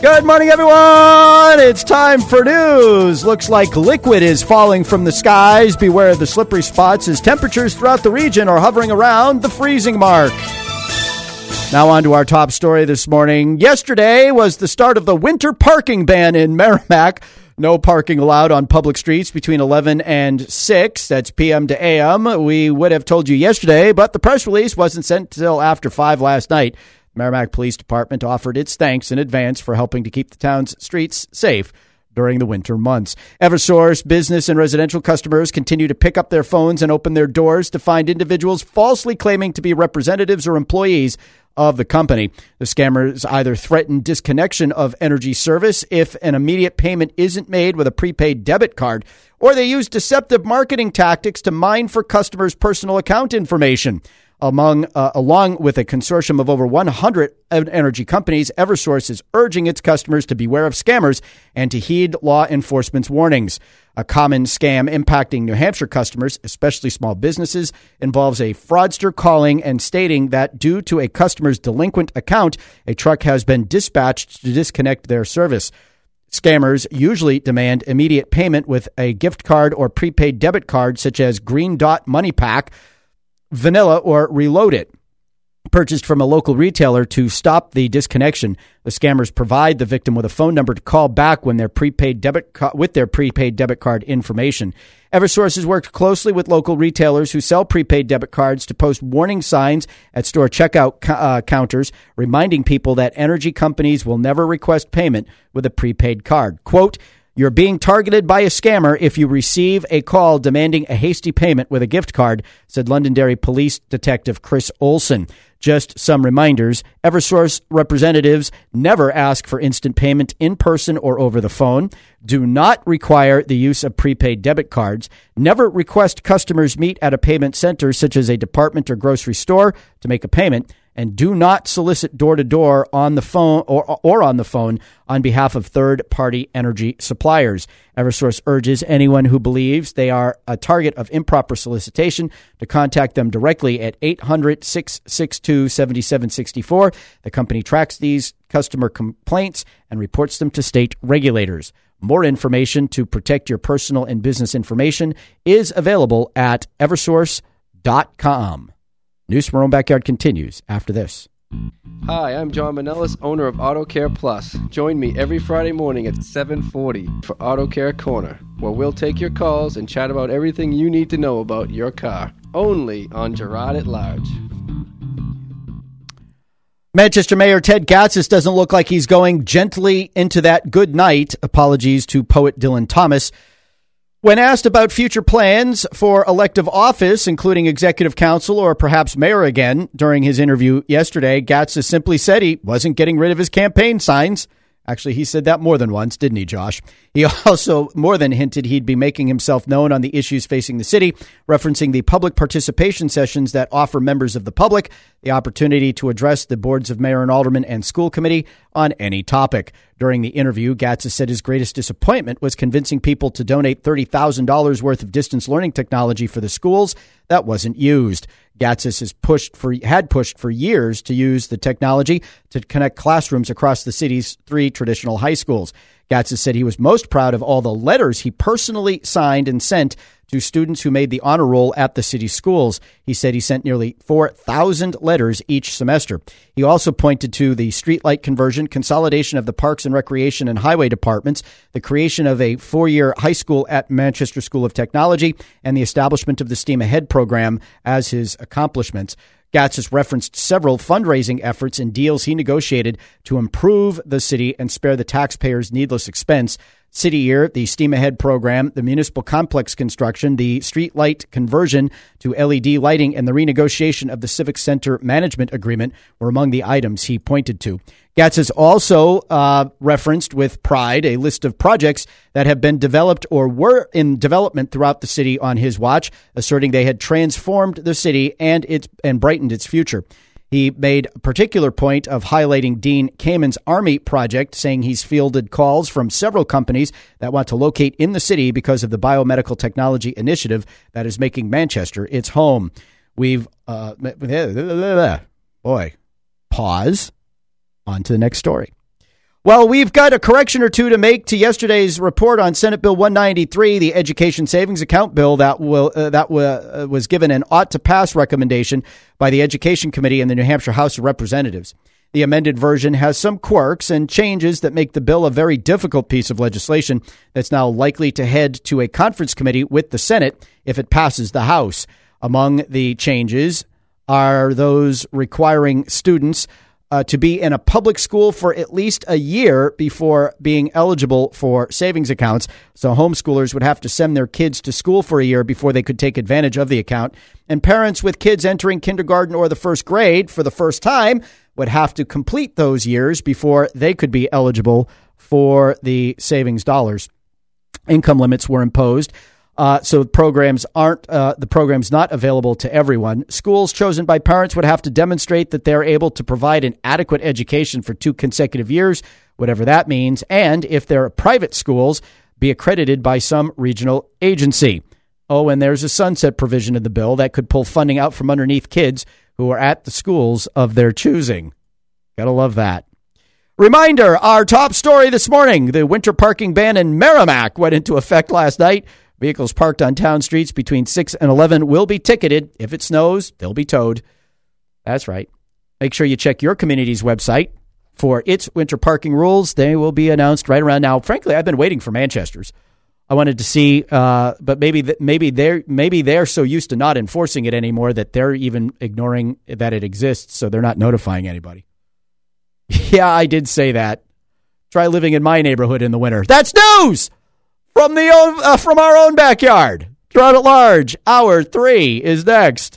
Good morning, everyone. It's time for news. Looks like liquid is falling from the skies. Beware of the slippery spots as temperatures throughout the region are hovering around the freezing mark. Now, on to our top story this morning. Yesterday was the start of the winter parking ban in Merrimack. No parking allowed on public streets between 11 and 6. That's PM to AM. We would have told you yesterday, but the press release wasn't sent until after 5 last night. Merrimack Police Department offered its thanks in advance for helping to keep the town's streets safe during the winter months. Eversource business and residential customers continue to pick up their phones and open their doors to find individuals falsely claiming to be representatives or employees of the company. The scammers either threaten disconnection of energy service if an immediate payment isn't made with a prepaid debit card, or they use deceptive marketing tactics to mine for customers' personal account information among uh, along with a consortium of over 100 energy companies eversource is urging its customers to beware of scammers and to heed law enforcement's warnings. A common scam impacting new hampshire customers especially small businesses involves a fraudster calling and stating that due to a customer's delinquent account a truck has been dispatched to disconnect their service. Scammers usually demand immediate payment with a gift card or prepaid debit card, such as Green Dot MoneyPak, vanilla or Reloadit. Purchased from a local retailer to stop the disconnection, the scammers provide the victim with a phone number to call back when their prepaid debit with their prepaid debit card information. Eversource has worked closely with local retailers who sell prepaid debit cards to post warning signs at store checkout uh, counters, reminding people that energy companies will never request payment with a prepaid card. Quote, you're being targeted by a scammer if you receive a call demanding a hasty payment with a gift card, said Londonderry Police Detective Chris Olson. Just some reminders. Eversource representatives never ask for instant payment in person or over the phone, do not require the use of prepaid debit cards, never request customers meet at a payment center such as a department or grocery store to make a payment and do not solicit door to door on the phone or, or on the phone on behalf of third party energy suppliers. Eversource urges anyone who believes they are a target of improper solicitation to contact them directly at 800 662 7764. The company tracks these customer complaints and reports them to state regulators. More information to protect your personal and business information is available at eversource.com. News from our own backyard continues after this. Hi, I'm John Manellis, owner of Auto Care Plus. Join me every Friday morning at 7:40 for Auto Care Corner, where we'll take your calls and chat about everything you need to know about your car. Only on Gerard at Large. Manchester Mayor Ted Gatsas doesn't look like he's going gently into that good night. Apologies to poet Dylan Thomas. When asked about future plans for elective office, including executive council or perhaps mayor again, during his interview yesterday, Gatsas simply said he wasn't getting rid of his campaign signs. Actually, he said that more than once, didn't he, Josh? He also more than hinted he'd be making himself known on the issues facing the city, referencing the public participation sessions that offer members of the public the opportunity to address the boards of mayor and alderman and school committee on any topic. During the interview, Gatsas said his greatest disappointment was convincing people to donate $30,000 worth of distance learning technology for the schools that wasn't used. Gatsas has pushed for had pushed for years to use the technology to connect classrooms across the city's three traditional high schools. Gatsas said he was most proud of all the letters he personally signed and sent to students who made the honor roll at the city schools. He said he sent nearly 4,000 letters each semester. He also pointed to the streetlight conversion, consolidation of the parks and recreation and highway departments, the creation of a four year high school at Manchester School of Technology, and the establishment of the STEAM Ahead program as his accomplishments. Gatsas referenced several fundraising efforts and deals he negotiated to improve the city and spare the taxpayers needless expense. City Year, the Steam Ahead program, the municipal complex construction, the street light conversion to LED lighting, and the renegotiation of the Civic Center management agreement were among the items he pointed to. Gatsas also uh, referenced with pride a list of projects that have been developed or were in development throughout the city on his watch, asserting they had transformed the city and its and brightened its future. He made a particular point of highlighting Dean Kamen's ARMI project, saying he's fielded calls from several companies that want to locate in the city because of the biomedical technology initiative that is making Manchester its home. We've, uh, boy, pause. On to the next story. Well, we've got a correction or two to make to yesterday's report on Senate Bill 193, the Education Savings Account bill that will uh, that uh, was given an ought to pass recommendation by the Education Committee in the New Hampshire House of Representatives. The amended version has some quirks and changes that make the bill a very difficult piece of legislation that's now likely to head to a conference committee with the Senate if it passes the House. Among the changes are those requiring students uh, to be in a public school for at least a year before being eligible for savings accounts. So homeschoolers would have to send their kids to school for a year before they could take advantage of the account. And parents with kids entering kindergarten or the first grade for the first time would have to complete those years before they could be eligible for the savings dollars. Income limits were imposed. Uh, so programs aren't uh, the programs not available to everyone. Schools chosen by parents would have to demonstrate that they're able to provide an adequate education for two consecutive years, whatever that means, and if they're private schools, be accredited by some regional agency. Oh, and there's a sunset provision in the bill that could pull funding out from underneath kids who are at the schools of their choosing. Gotta love that. Reminder our top story this morning the winter parking ban in Merrimack went into effect last night. Vehicles parked on town streets between 6 and 11 will be ticketed. If it snows, they'll be towed. That's right. Make sure you check your community's website for its winter parking rules. They will be announced right around now. Frankly, I've been waiting for Manchester's. I wanted to see, uh, but maybe maybe they're maybe they're so used to not enforcing it anymore that they're even ignoring that it exists, so they're not notifying anybody. yeah, I did say that. Try living in my neighborhood in the winter. That's news from the uh, from our own backyard. Throughout at large. Hour three is next.